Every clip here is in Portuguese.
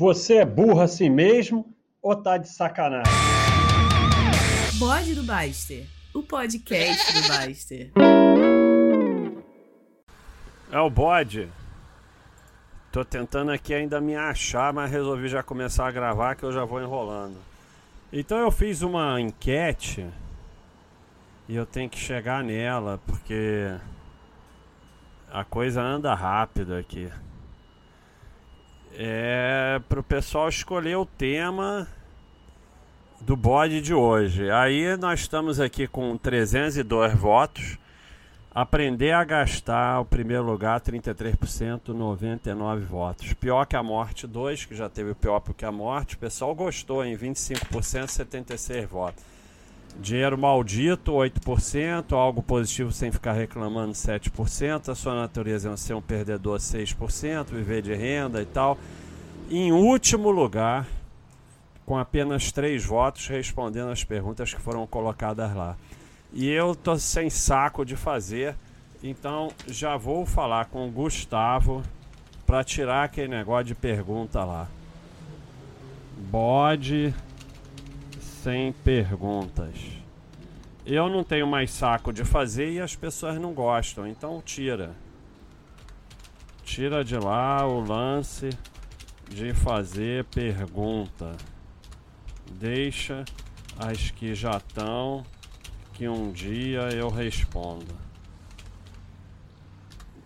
Você é burro assim mesmo ou tá de sacanagem? Bode do Baster, o podcast do Baster. É o bode. Tô tentando aqui ainda me achar, mas resolvi já começar a gravar que eu já vou enrolando. Então eu fiz uma enquete e eu tenho que chegar nela porque a coisa anda rápido aqui. É pro pessoal escolher o tema do bode de hoje. Aí nós estamos aqui com 302 votos. Aprender a gastar, o primeiro lugar, 33%, 99 votos. Pior que a morte, 2, que já teve o pior que a morte. O pessoal gostou, em 25%, 76 votos. Dinheiro maldito, 8%. Algo positivo sem ficar reclamando, 7%. A sua natureza é ser um perdedor, 6%. Viver de renda e tal. Em último lugar, com apenas 3 votos, respondendo as perguntas que foram colocadas lá. E eu tô sem saco de fazer, então já vou falar com o Gustavo para tirar aquele negócio de pergunta lá. Bode sem perguntas. Eu não tenho mais saco de fazer e as pessoas não gostam, então tira. Tira de lá o lance de fazer pergunta. Deixa as que já estão que um dia eu respondo.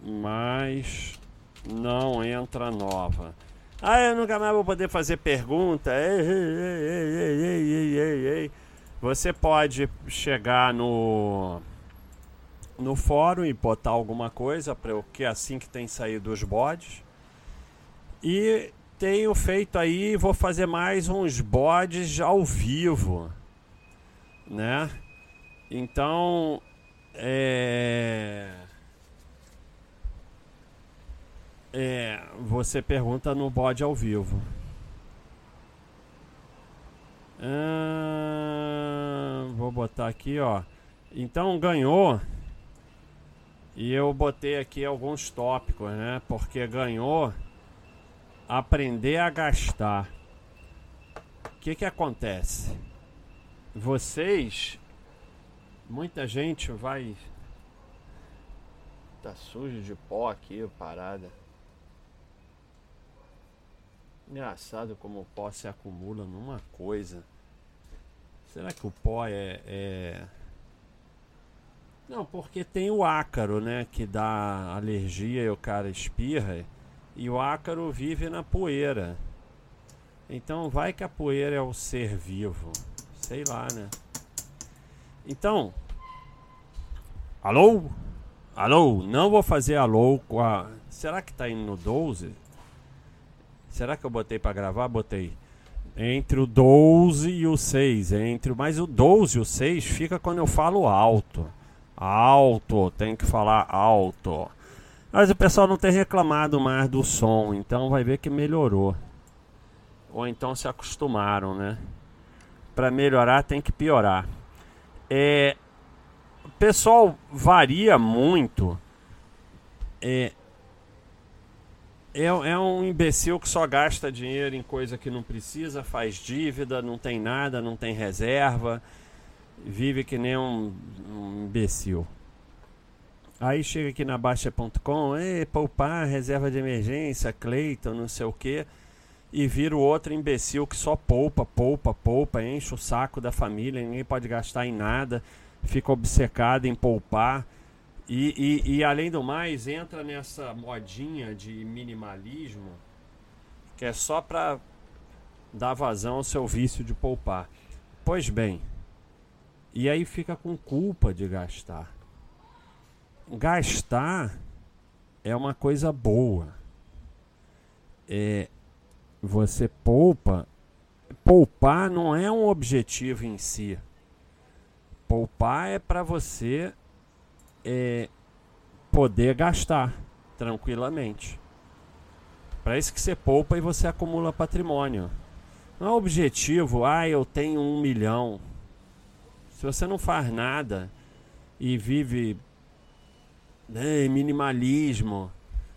Mas não entra nova. Ah, eu nunca mais vou poder fazer pergunta. Ei, ei, ei, Você pode chegar no no fórum e botar alguma coisa para o que é assim que tem saído os bodes. E tenho feito aí, vou fazer mais uns bodes ao vivo, né? Então, é... é. Você pergunta no bode ao vivo. Ah, vou botar aqui, ó. Então ganhou. E eu botei aqui alguns tópicos, né? Porque ganhou aprender a gastar. O que que acontece? Vocês Muita gente vai. Tá sujo de pó aqui, parada. Engraçado como o pó se acumula numa coisa. Será que o pó é, é... Não, porque tem o ácaro, né? Que dá alergia e o cara espirra. E o ácaro vive na poeira. Então vai que a poeira é o ser vivo. Sei lá, né? Então, alô? Alô? Não vou fazer alô com a. Será que tá indo no 12? Será que eu botei para gravar? Botei. Entre o 12 e o 6. Entre... Mas o 12 e o 6 fica quando eu falo alto. Alto, tem que falar alto. Mas o pessoal não tem reclamado mais do som, então vai ver que melhorou. Ou então se acostumaram, né? Para melhorar tem que piorar. É, o pessoal varia muito. É, é, é, um imbecil que só gasta dinheiro em coisa que não precisa, faz dívida, não tem nada, não tem reserva, vive que nem um, um imbecil. Aí chega aqui na Baixa.com, poupar, reserva de emergência, Cleiton, não sei o que e vira o outro imbecil que só poupa, poupa, poupa, enche o saco da família, ninguém pode gastar em nada, fica obcecado em poupar. E, e, e além do mais, entra nessa modinha de minimalismo que é só para dar vazão ao seu vício de poupar. Pois bem, e aí fica com culpa de gastar. Gastar é uma coisa boa. É, você poupa, poupar não é um objetivo em si. Poupar é para você é, poder gastar tranquilamente. Para isso que você poupa e você acumula patrimônio. Não é objetivo, ah, eu tenho um milhão. Se você não faz nada e vive né, minimalismo,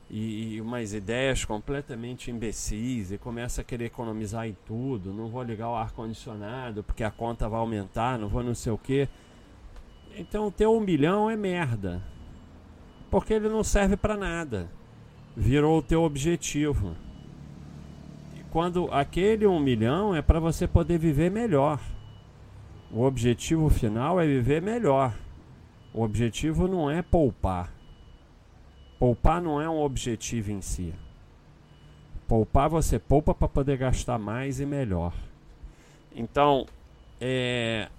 e, e umas ideias completamente imbecis e começa a querer economizar em tudo. Não vou ligar o ar-condicionado porque a conta vai aumentar, não vou não sei o que. Então, ter um milhão é merda. Porque ele não serve para nada. Virou o teu objetivo. E quando aquele um milhão é para você poder viver melhor. O objetivo final é viver melhor. O objetivo não é poupar. Poupar não é um objetivo em si. Poupar você poupa para poder gastar mais e melhor. Então, é,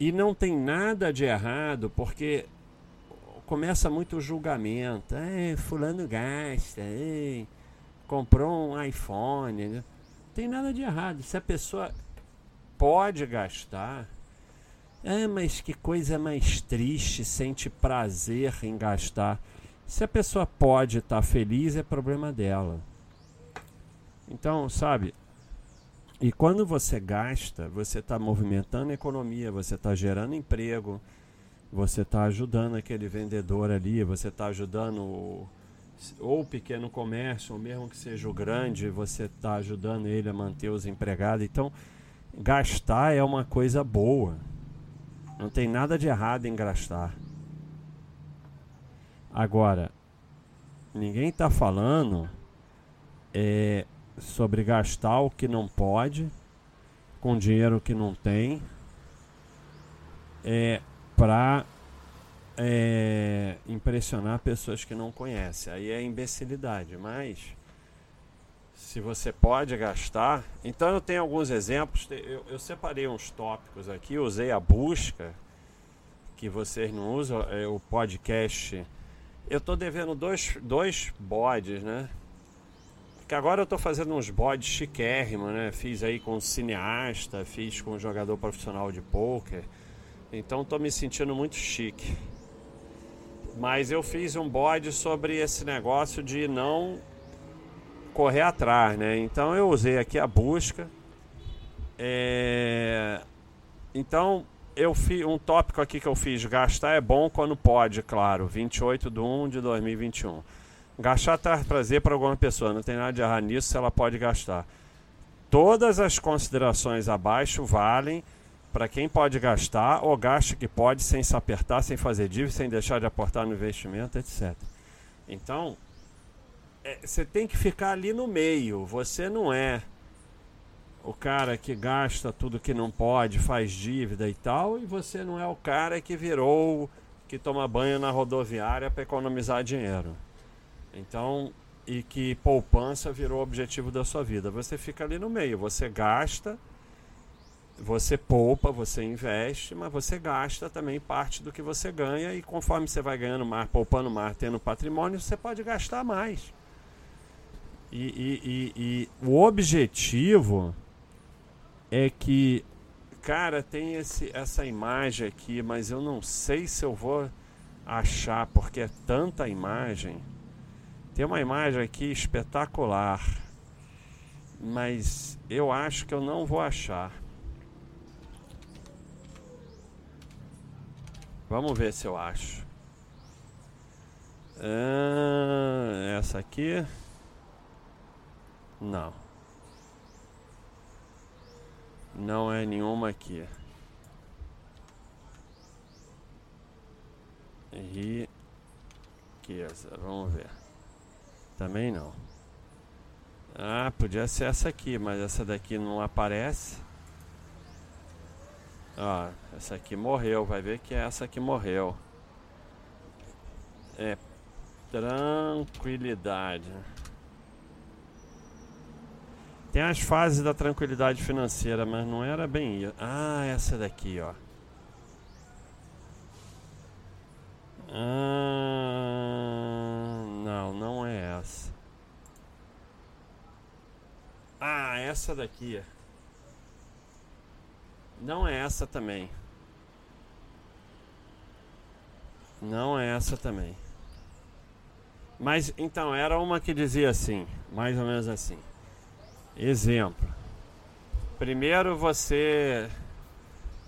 e não tem nada de errado, porque começa muito o julgamento. É, fulano gasta, é, comprou um iPhone. Né? Não tem nada de errado. Se a pessoa pode gastar, é, mas que coisa mais triste, sente prazer em gastar. Se a pessoa pode estar tá feliz, é problema dela. Então, sabe, e quando você gasta, você está movimentando a economia, você está gerando emprego, você está ajudando aquele vendedor ali, você está ajudando o, ou o pequeno comércio, ou mesmo que seja o grande, você está ajudando ele a manter os empregados. Então, gastar é uma coisa boa. Não tem nada de errado em gastar. Agora, ninguém está falando é, sobre gastar o que não pode com dinheiro que não tem é, para é, impressionar pessoas que não conhecem. Aí é imbecilidade, mas se você pode gastar. Então eu tenho alguns exemplos. Eu, eu separei uns tópicos aqui, usei a busca que vocês não usam, é, o podcast. Eu estou devendo dois, dois bodes, né? Que agora eu tô fazendo uns bodes chiquérrimos, né? Fiz aí com um cineasta, fiz com um jogador profissional de pôquer. Então tô me sentindo muito chique. Mas eu fiz um bode sobre esse negócio de não correr atrás, né? Então eu usei aqui a busca. É... Então eu fiz um tópico aqui que eu fiz, gastar é bom quando pode, claro, 28 de 1 de 2021. Gastar traz prazer para alguma pessoa, não tem nada de errado nisso ela pode gastar. Todas as considerações abaixo valem para quem pode gastar ou gaste que pode sem se apertar, sem fazer dívida, sem deixar de aportar no investimento, etc. Então, é, você tem que ficar ali no meio. Você não é o cara que gasta tudo que não pode, faz dívida e tal, e você não é o cara que virou que toma banho na rodoviária para economizar dinheiro. Então, e que poupança virou o objetivo da sua vida. Você fica ali no meio, você gasta, você poupa, você investe, mas você gasta também parte do que você ganha e conforme você vai ganhando mais, poupando mais, tendo patrimônio, você pode gastar mais. E, e, e, e o objetivo é que, cara, tem esse, essa imagem aqui, mas eu não sei se eu vou achar, porque é tanta imagem. Tem uma imagem aqui espetacular, mas eu acho que eu não vou achar. Vamos ver se eu acho. Ah, essa aqui. Não. Não é nenhuma aqui. Riqueza. Vamos ver. Também não. Ah, podia ser essa aqui, mas essa daqui não aparece. Ó, essa aqui morreu, vai ver que é essa que morreu. É tranquilidade. Tem as fases da tranquilidade financeira, mas não era bem isso. Ah, essa daqui, ó. Ah, não, não é essa. Ah, essa daqui. Não é essa também. Não é essa também. Mas então era uma que dizia assim, mais ou menos assim. Exemplo. Primeiro você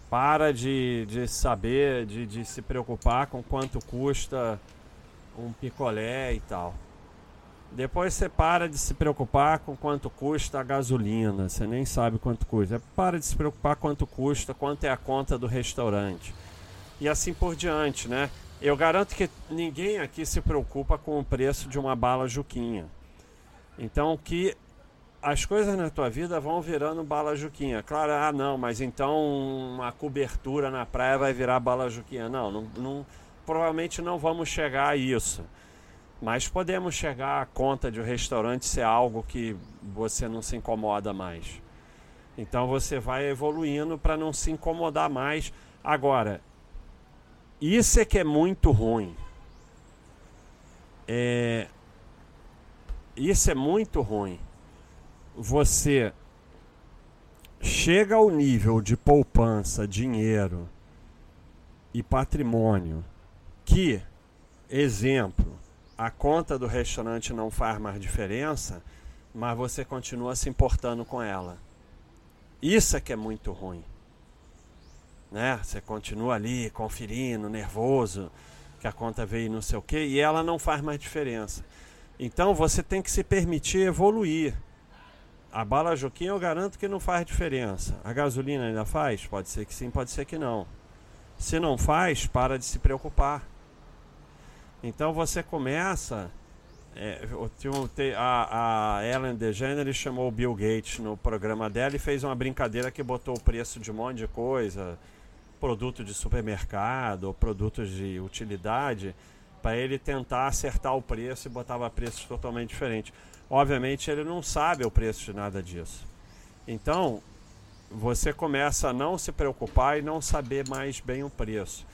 para de, de saber, de, de se preocupar com quanto custa um picolé e tal. Depois você para de se preocupar com quanto custa a gasolina, você nem sabe quanto custa. Para de se preocupar quanto custa, quanto é a conta do restaurante. E assim por diante, né? Eu garanto que ninguém aqui se preocupa com o preço de uma bala Juquinha. Então que as coisas na tua vida vão virando bala Juquinha. Claro, ah não, mas então uma cobertura na praia vai virar bala Juquinha. Não, não, não provavelmente não vamos chegar a isso. Mas podemos chegar à conta de um restaurante ser algo que você não se incomoda mais. Então você vai evoluindo para não se incomodar mais. Agora, isso é que é muito ruim. É... Isso é muito ruim. Você chega ao nível de poupança, dinheiro e patrimônio que, exemplo, a conta do restaurante não faz mais diferença, mas você continua se importando com ela. Isso é que é muito ruim. Né? Você continua ali conferindo, nervoso, que a conta veio não sei o quê, e ela não faz mais diferença. Então você tem que se permitir evoluir. A bala Joquinha eu garanto que não faz diferença. A gasolina ainda faz? Pode ser que sim, pode ser que não. Se não faz, para de se preocupar. Então você começa. É, a, a Ellen DeGeneres chamou o Bill Gates no programa dela e fez uma brincadeira que botou o preço de um monte de coisa, produto de supermercado, produtos de utilidade, para ele tentar acertar o preço e botava preços totalmente diferentes. Obviamente ele não sabe o preço de nada disso. Então você começa a não se preocupar e não saber mais bem o preço.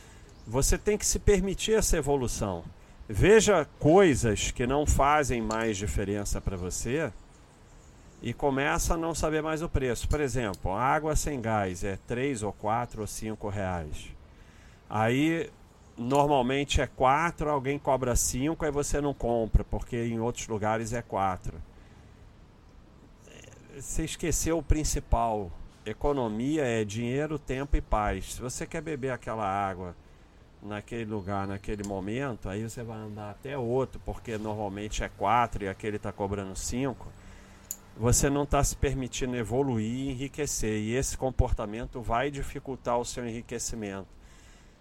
Você tem que se permitir essa evolução. Veja coisas que não fazem mais diferença para você e começa a não saber mais o preço. Por exemplo, água sem gás é 3 ou 4 ou 5 reais. Aí normalmente é 4, alguém cobra 5 aí você não compra, porque em outros lugares é 4. Você esqueceu o principal. Economia é dinheiro, tempo e paz. Se você quer beber aquela água naquele lugar, naquele momento, aí você vai andar até outro, porque normalmente é 4 e aquele está cobrando 5. Você não está se permitindo evoluir e enriquecer, e esse comportamento vai dificultar o seu enriquecimento.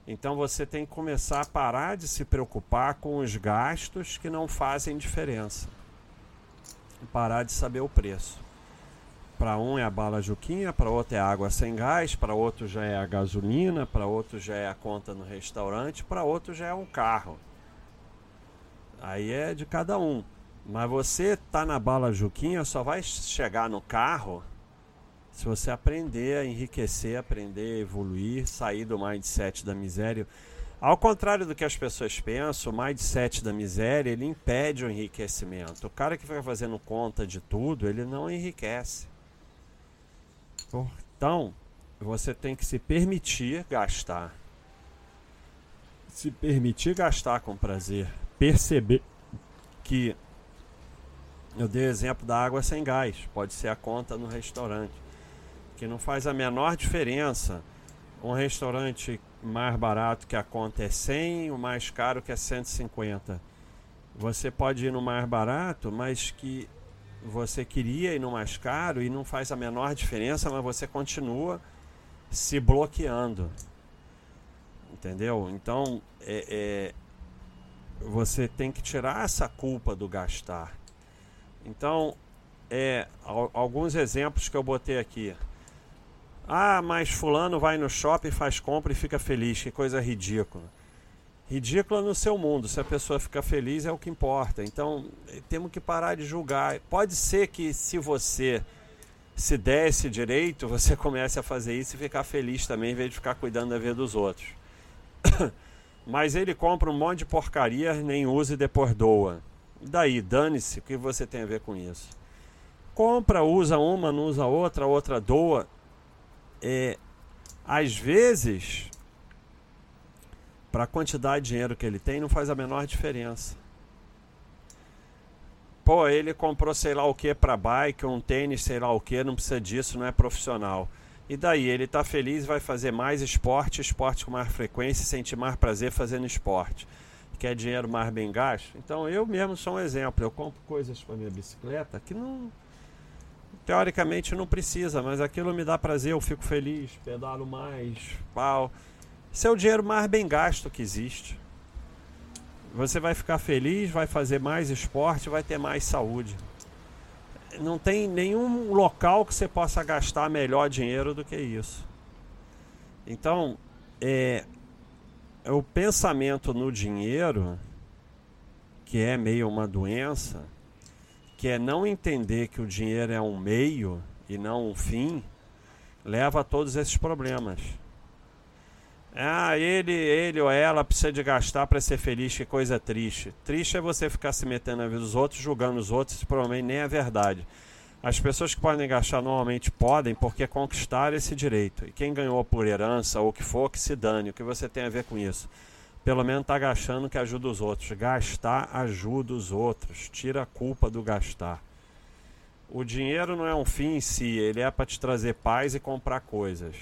Então você tem que começar a parar de se preocupar com os gastos que não fazem diferença. Parar de saber o preço. Para um é a bala Juquinha, para outro é água sem gás, para outro já é a gasolina, para outro já é a conta no restaurante, para outro já é um carro. Aí é de cada um. Mas você tá na bala Juquinha só vai chegar no carro se você aprender a enriquecer, aprender a evoluir, sair do mindset da miséria. Ao contrário do que as pessoas pensam, o mindset da miséria ele impede o enriquecimento. O cara que vai fazendo conta de tudo, ele não enriquece. Então, você tem que se permitir gastar. Se permitir gastar com prazer. Perceber que eu dei o exemplo da água sem gás, pode ser a conta no restaurante, que não faz a menor diferença. Um restaurante mais barato que a conta é 100, o mais caro que é 150. Você pode ir no mais barato, mas que você queria ir no mais caro e não faz a menor diferença, mas você continua se bloqueando. Entendeu? Então, é, é, você tem que tirar essa culpa do gastar. Então, é, alguns exemplos que eu botei aqui. Ah, mas fulano vai no shopping, faz compra e fica feliz. Que coisa ridícula ridícula no seu mundo. Se a pessoa fica feliz é o que importa. Então temos que parar de julgar. Pode ser que se você se der esse direito, você comece a fazer isso e ficar feliz também, em vez de ficar cuidando da vida dos outros. Mas ele compra um monte de porcaria, nem usa e depois doa. Daí, dane-se, o que você tem a ver com isso? Compra, usa uma, não usa outra, outra doa. É, às vezes, para a quantidade de dinheiro que ele tem, não faz a menor diferença. Pô, ele comprou sei lá o que para bike, um tênis, sei lá o que, não precisa disso, não é profissional. E daí, ele está feliz vai fazer mais esporte, esporte com mais frequência, sentir mais prazer fazendo esporte. que é dinheiro mais bem gasto. Então eu mesmo sou um exemplo. Eu compro coisas para minha bicicleta que não teoricamente não precisa, mas aquilo me dá prazer, eu fico feliz, pedalo mais, pau. Esse é o dinheiro mais bem gasto que existe. Você vai ficar feliz, vai fazer mais esporte, vai ter mais saúde. Não tem nenhum local que você possa gastar melhor dinheiro do que isso. Então, é, é o pensamento no dinheiro, que é meio uma doença, que é não entender que o dinheiro é um meio e não um fim, leva a todos esses problemas. Ah, ele, ele ou ela precisa de gastar para ser feliz, que coisa triste. Triste é você ficar se metendo na vida dos outros, julgando os outros, isso provavelmente nem é verdade. As pessoas que podem gastar normalmente podem porque conquistaram esse direito. E quem ganhou por herança ou o que for, que se dane. O que você tem a ver com isso? Pelo menos está gastando que ajuda os outros. Gastar ajuda os outros. Tira a culpa do gastar. O dinheiro não é um fim em si, ele é para te trazer paz e comprar coisas.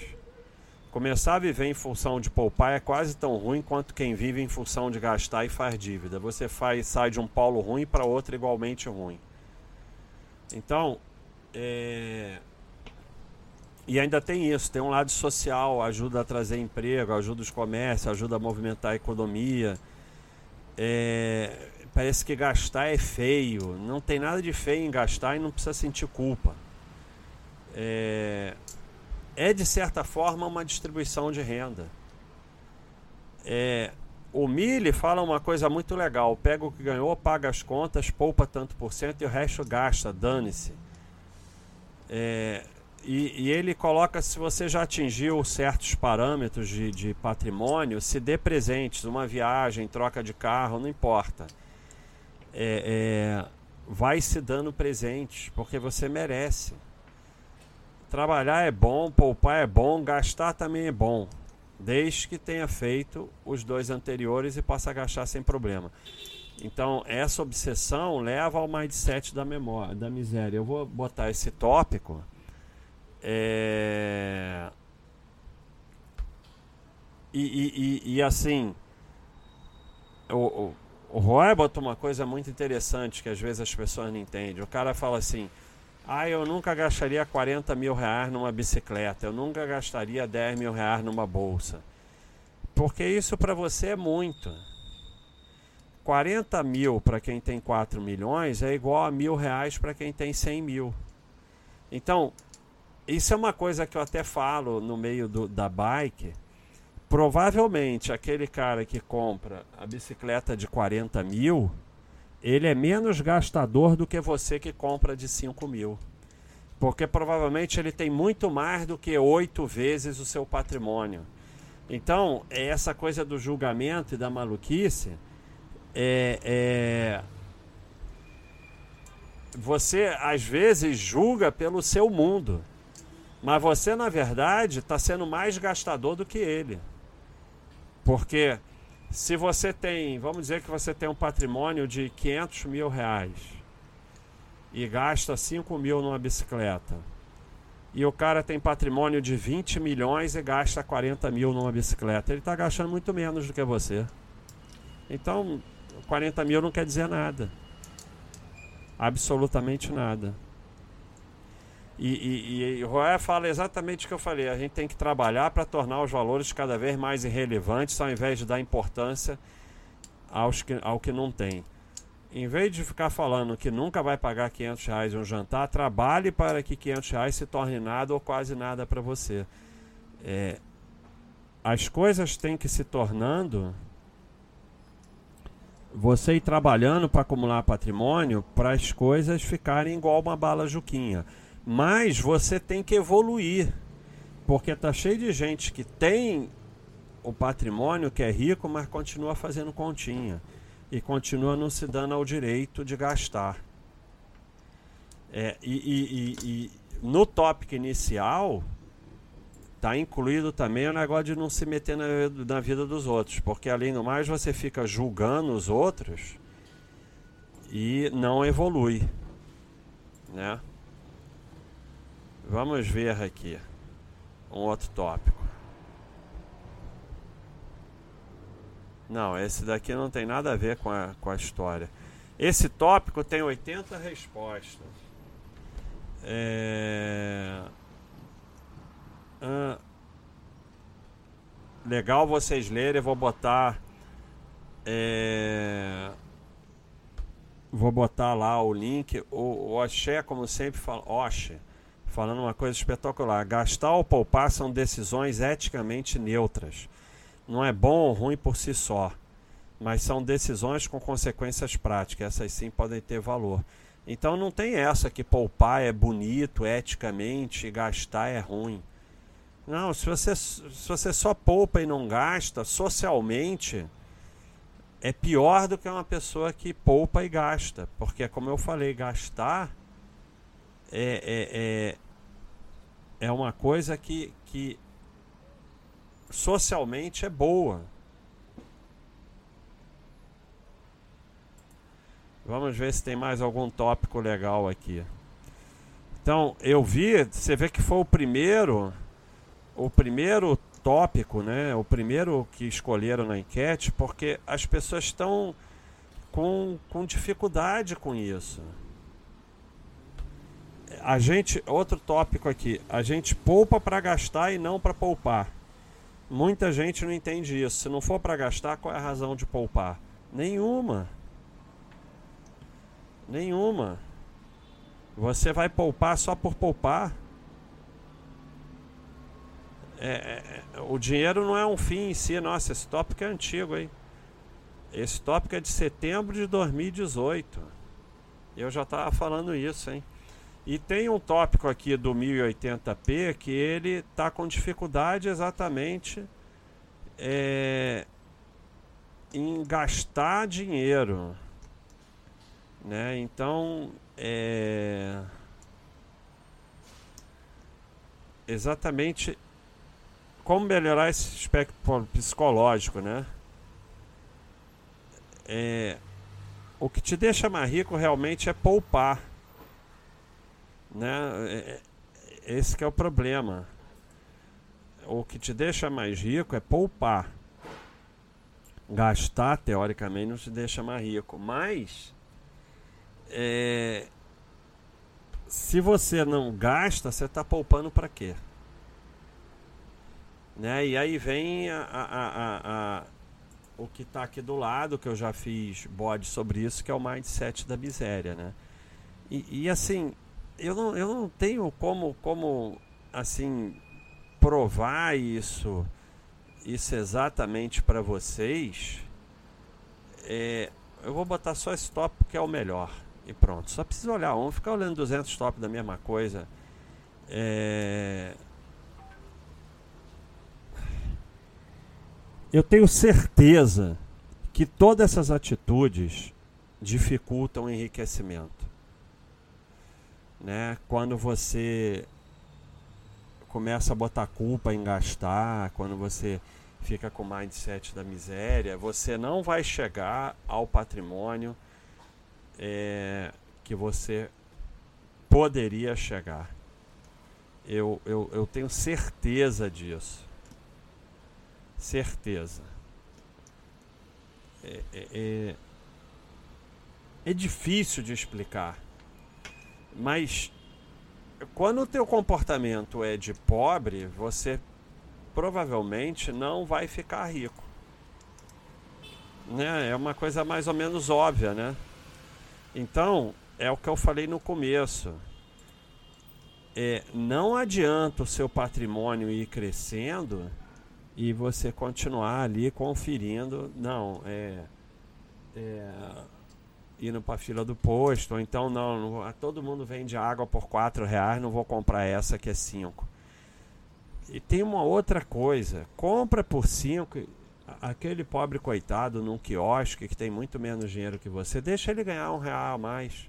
Começar a viver em função de poupar é quase tão ruim quanto quem vive em função de gastar e faz dívida. Você faz, sai de um polo ruim para outro igualmente ruim. Então, é... E ainda tem isso, tem um lado social, ajuda a trazer emprego, ajuda os comércios, ajuda a movimentar a economia. É... Parece que gastar é feio, não tem nada de feio em gastar e não precisa sentir culpa. É, é de certa forma uma distribuição de renda. É... O Mille fala uma coisa muito legal: pega o que ganhou, paga as contas, poupa tanto por cento e o resto gasta, dane-se. É, e, e, ele coloca se você já atingiu certos parâmetros de, de, patrimônio, se dê presentes, uma viagem, troca de carro, não importa. É, é, vai se dando presentes, porque você merece. Trabalhar é bom, poupar é bom, gastar também é bom, desde que tenha feito os dois anteriores e possa gastar sem problema. Então, essa obsessão leva ao mindset da memória, da miséria. Eu vou botar esse tópico. É... E, e, e, e, assim, o, o, o Roy botou uma coisa muito interessante que às vezes as pessoas não entendem. O cara fala assim: ah, eu nunca gastaria 40 mil reais numa bicicleta, eu nunca gastaria 10 mil reais numa bolsa. Porque isso para você é muito. 40 mil para quem tem 4 milhões é igual a mil reais para quem tem 100 mil. Então, isso é uma coisa que eu até falo no meio do, da bike. Provavelmente aquele cara que compra a bicicleta de 40 mil, ele é menos gastador do que você que compra de 5 mil. Porque provavelmente ele tem muito mais do que oito vezes o seu patrimônio. Então, é essa coisa do julgamento e da maluquice é, é, você às vezes julga pelo seu mundo, mas você na verdade está sendo mais gastador do que ele, porque se você tem, vamos dizer que você tem um patrimônio de 500 mil reais e gasta 5 mil numa bicicleta, e o cara tem patrimônio de 20 milhões e gasta 40 mil numa bicicleta, ele está gastando muito menos do que você. Então, 40 mil não quer dizer nada. Absolutamente nada. E, e, e Roé fala exatamente o que eu falei. A gente tem que trabalhar para tornar os valores cada vez mais irrelevantes, ao invés de dar importância aos que, ao que não tem. Em vez de ficar falando que nunca vai pagar 500 reais um jantar, trabalhe para que 500 reais se torne nada ou quase nada para você. É, as coisas têm que se tornando você ir trabalhando para acumular patrimônio para as coisas ficarem igual uma bala juquinha. Mas você tem que evoluir. Porque tá cheio de gente que tem o patrimônio que é rico, mas continua fazendo continha. E continua não se dando ao direito de gastar. É, e, e, e, e no tópico inicial, Está incluído também o negócio de não se meter na, na vida dos outros, porque além do mais você fica julgando os outros e não evolui, né? Vamos ver aqui um outro tópico. Não, esse daqui não tem nada a ver com a, com a história. Esse tópico tem 80 respostas. É... Ah, legal vocês lerem. Vou botar. É... Vou botar lá o link. O, o como sempre, fala. Oxe, falando uma coisa espetacular. Gastar ou poupar são decisões eticamente neutras. Não é bom ou ruim por si só, mas são decisões com consequências práticas. Essas sim podem ter valor. Então não tem essa que poupar é bonito eticamente e gastar é ruim. Não, se você, se você só poupa e não gasta, socialmente é pior do que uma pessoa que poupa e gasta. Porque, como eu falei, gastar é, é, é, uma coisa que, que socialmente é boa. Vamos ver se tem mais algum tópico legal aqui. Então, eu vi, você vê que foi o primeiro, o primeiro tópico, né? O primeiro que escolheram na enquete, porque as pessoas estão com, com dificuldade com isso. A gente, outro tópico aqui, a gente poupa para gastar e não para poupar. Muita gente não entende isso. Se não for para gastar, qual é a razão de poupar? Nenhuma. Nenhuma. Você vai poupar só por poupar. É, é, é, o dinheiro não é um fim em si. Nossa, esse tópico é antigo, hein? Esse tópico é de setembro de 2018. Eu já estava falando isso, hein? E tem um tópico aqui do 1080p que ele está com dificuldade exatamente é, em gastar dinheiro. Né? Então, é, exatamente como melhorar esse aspecto psicológico, né? É, o que te deixa mais rico realmente é poupar, né? É, é, esse é o problema. O que te deixa mais rico é poupar. Gastar, teoricamente, não te deixa mais rico. Mas, é, se você não gasta, você está poupando para quê? Né? E aí vem a, a, a, o que está aqui do lado, que eu já fiz bode sobre isso, que é o mindset da miséria. Né? E, e assim, eu não, eu não tenho como, como assim provar isso, isso exatamente para vocês. É, eu vou botar só esse tópico que é o melhor. E pronto. Só precisa olhar um, ficar olhando 200 tópicos da mesma coisa. É, Eu tenho certeza que todas essas atitudes dificultam o enriquecimento. Né? Quando você começa a botar culpa em gastar, quando você fica com o mindset da miséria, você não vai chegar ao patrimônio é, que você poderia chegar. Eu, eu, eu tenho certeza disso certeza. É, é, é, é difícil de explicar, mas quando o teu comportamento é de pobre, você provavelmente não vai ficar rico. Né? É uma coisa mais ou menos óbvia, né? Então, é o que eu falei no começo. É, não adianta o seu patrimônio ir crescendo e você continuar ali conferindo, não, é, é indo para a fila do posto, ou então não, não, todo mundo vende água por quatro reais, não vou comprar essa que é cinco. E tem uma outra coisa, compra por cinco, aquele pobre coitado num quiosque que tem muito menos dinheiro que você, deixa ele ganhar um real a mais.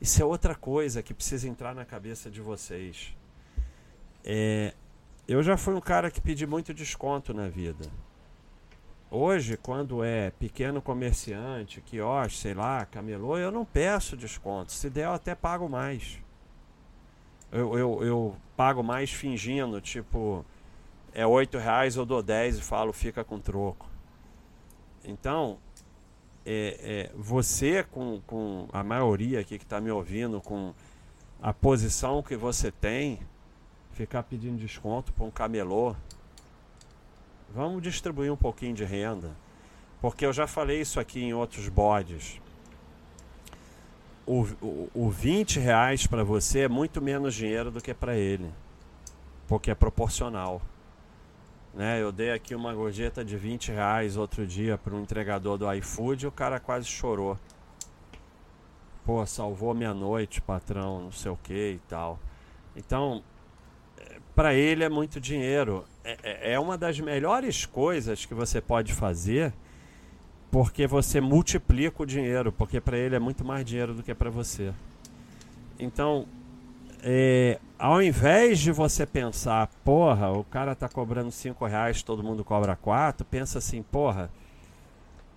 Isso é outra coisa que precisa entrar na cabeça de vocês. É, eu já fui um cara que pedi muito desconto na vida. Hoje, quando é pequeno comerciante, quiosque, sei lá, camelô, eu não peço desconto. Se der, eu até pago mais. Eu, eu, eu pago mais fingindo, tipo, é oito reais, eu dou dez e falo, fica com troco. Então, é, é, você, com, com a maioria aqui que está me ouvindo, com a posição que você tem, ficar pedindo desconto para um camelô, vamos distribuir um pouquinho de renda. Porque eu já falei isso aqui em outros bodes. O, o, o 20 reais para você é muito menos dinheiro do que para ele. Porque é proporcional. Né? Eu dei aqui uma gorjeta de 20 reais outro dia para um entregador do iFood e o cara quase chorou. Pô, salvou minha noite, patrão, não sei o que e tal. Então, para ele é muito dinheiro. É, é, é uma das melhores coisas que você pode fazer porque você multiplica o dinheiro, porque para ele é muito mais dinheiro do que para você. Então, é, ao invés de você pensar, porra, o cara tá cobrando 5 reais, todo mundo cobra 4, pensa assim, porra,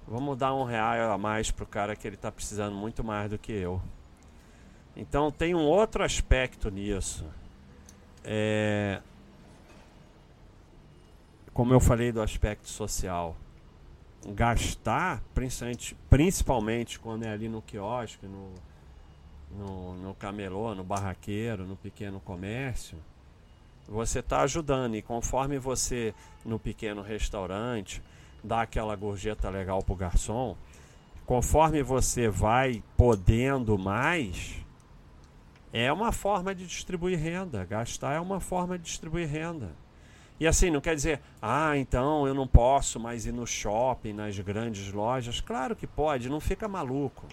vamos dar um real a mais pro cara que ele tá precisando muito mais do que eu. Então tem um outro aspecto nisso. É, como eu falei do aspecto social, gastar, principalmente, principalmente quando é ali no quiosque, no, no, no camelô, no barraqueiro, no pequeno comércio, você está ajudando. E conforme você, no pequeno restaurante, dá aquela gorjeta legal para o garçom, conforme você vai podendo mais, é uma forma de distribuir renda. Gastar é uma forma de distribuir renda. E assim, não quer dizer, ah, então eu não posso mais ir no shopping, nas grandes lojas. Claro que pode, não fica maluco.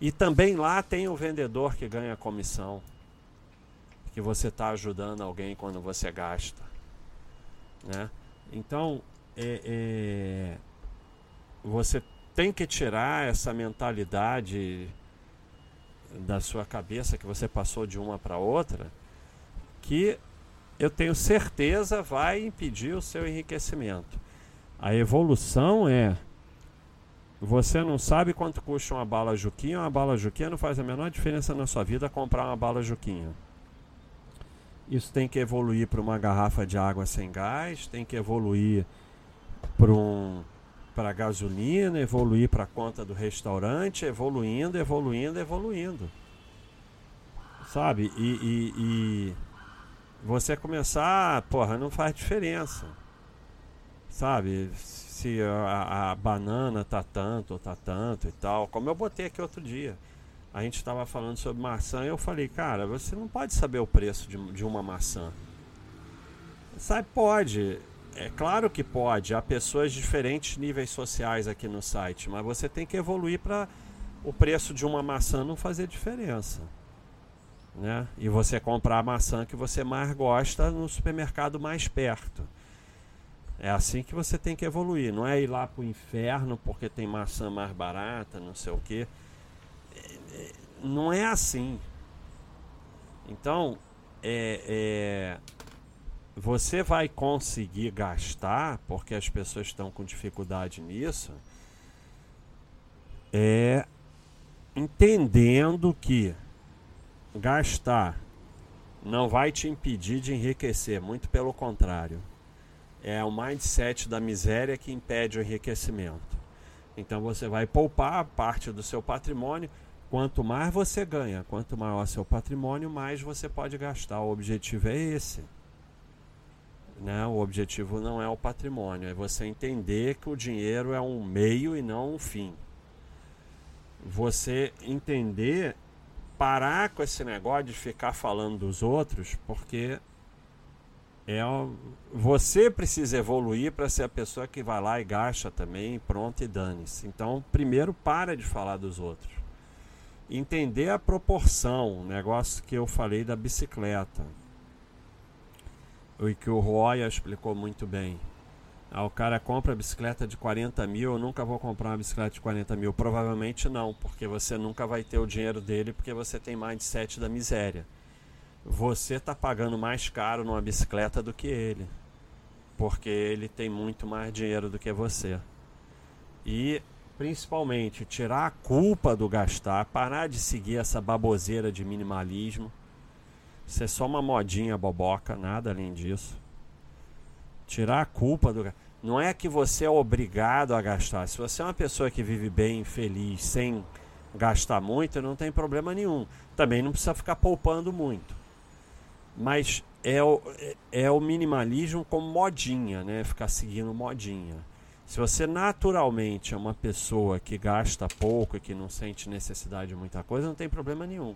E também lá tem o vendedor que ganha comissão. Que você está ajudando alguém quando você gasta. Né? Então, é, é, você tem que tirar essa mentalidade da sua cabeça que você passou de uma para outra, que eu tenho certeza vai impedir o seu enriquecimento. A evolução é você não sabe quanto custa uma bala Juquinha, uma bala Juquinha não faz a menor diferença na sua vida comprar uma bala Juquinha. Isso tem que evoluir para uma garrafa de água sem gás, tem que evoluir para um, para gasolina, evoluir para a conta do restaurante, evoluindo, evoluindo, evoluindo. Sabe? E, e, e você começar, porra, não faz diferença. Sabe? se a, a, banana tá tanto tá tanto e tal. Como eu botei aqui outro dia. A gente estava falando sobre maçã e eu falei, cara, você não pode saber o preço de, de uma maçã. Sabe, pode. É claro que pode. Há pessoas de diferentes níveis sociais aqui no site, mas você tem que evoluir para o preço de uma maçã não fazer diferença. Né? E você comprar a maçã que você mais gosta no supermercado mais perto. É assim que você tem que evoluir, não é ir lá pro inferno porque tem maçã mais barata, não sei o que. É, não é assim. Então, é, é, você vai conseguir gastar, porque as pessoas estão com dificuldade nisso, é entendendo que gastar não vai te impedir de enriquecer, muito pelo contrário é o mindset da miséria que impede o enriquecimento. Então você vai poupar parte do seu patrimônio. Quanto mais você ganha, quanto maior seu patrimônio, mais você pode gastar. O objetivo é esse. Né? O objetivo não é o patrimônio, é você entender que o dinheiro é um meio e não um fim. Você entender, parar com esse negócio de ficar falando dos outros, porque é você precisa evoluir para ser a pessoa que vai lá e gasta também, pronto e dane-se. Então, primeiro para de falar dos outros. Entender a proporção, negócio que eu falei da bicicleta. E que o Roya explicou muito bem. Ah, o cara compra bicicleta de 40 mil, eu nunca vou comprar uma bicicleta de 40 mil. Provavelmente não, porque você nunca vai ter o dinheiro dele, porque você tem mindset da miséria você está pagando mais caro numa bicicleta do que ele. Porque ele tem muito mais dinheiro do que você. E principalmente tirar a culpa do gastar, parar de seguir essa baboseira de minimalismo. É só uma modinha boboca, nada além disso. Tirar a culpa do Não é que você é obrigado a gastar. Se você é uma pessoa que vive bem, feliz, sem gastar muito, não tem problema nenhum. Também não precisa ficar poupando muito. Mas é o, é, é o minimalismo como modinha, né? Ficar seguindo modinha. Se você naturalmente é uma pessoa que gasta pouco e que não sente necessidade de muita coisa, não tem problema nenhum.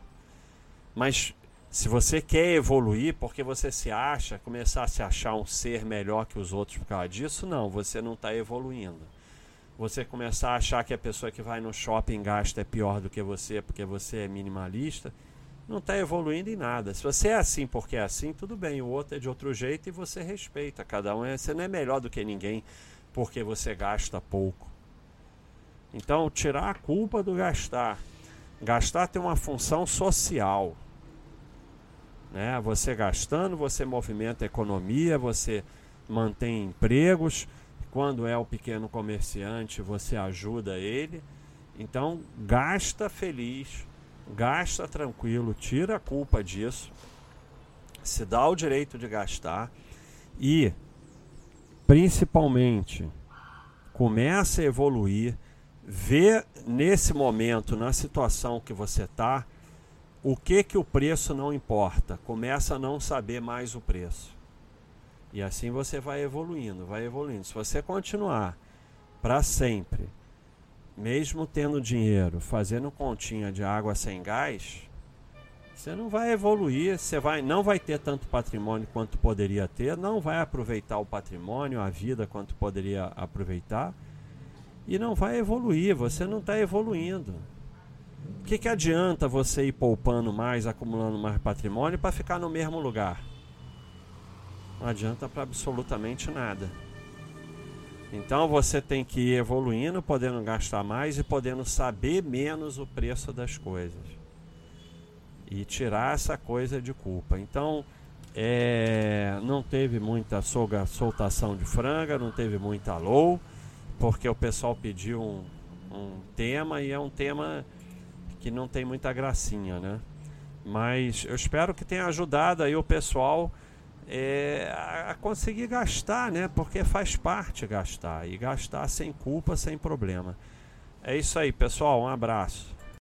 Mas se você quer evoluir porque você se acha, começar a se achar um ser melhor que os outros por causa disso, não, você não está evoluindo. Você começar a achar que a pessoa que vai no shopping gasta é pior do que você porque você é minimalista, não está evoluindo em nada. Se você é assim porque é assim, tudo bem, o outro é de outro jeito e você respeita. Cada um é, você não é melhor do que ninguém porque você gasta pouco. Então, tirar a culpa do gastar. Gastar tem uma função social. Né? Você gastando, você movimenta a economia, você mantém empregos. Quando é o pequeno comerciante, você ajuda ele. Então, gasta feliz, gasta tranquilo, tira a culpa disso, se dá o direito de gastar e, principalmente, começa a evoluir, vê nesse momento, na situação que você está, o que que o preço não importa, começa a não saber mais o preço. E assim você vai evoluindo, vai evoluindo. Se você continuar para sempre mesmo tendo dinheiro, fazendo continha de água sem gás, você não vai evoluir, você vai, não vai ter tanto patrimônio quanto poderia ter, não vai aproveitar o patrimônio, a vida quanto poderia aproveitar e não vai evoluir, você não está evoluindo. O que, que adianta você ir poupando mais, acumulando mais patrimônio para ficar no mesmo lugar? Não adianta para absolutamente nada. Então você tem que ir evoluindo, podendo gastar mais e podendo saber menos o preço das coisas. E tirar essa coisa de culpa. Então, é, não teve muita soltação de franga, não teve muita low, porque o pessoal pediu um, um tema e é um tema que não tem muita gracinha, né? Mas eu espero que tenha ajudado aí o pessoal é, a conseguir gastar, né? Porque faz parte gastar e gastar sem culpa, sem problema. É isso aí, pessoal. Um abraço.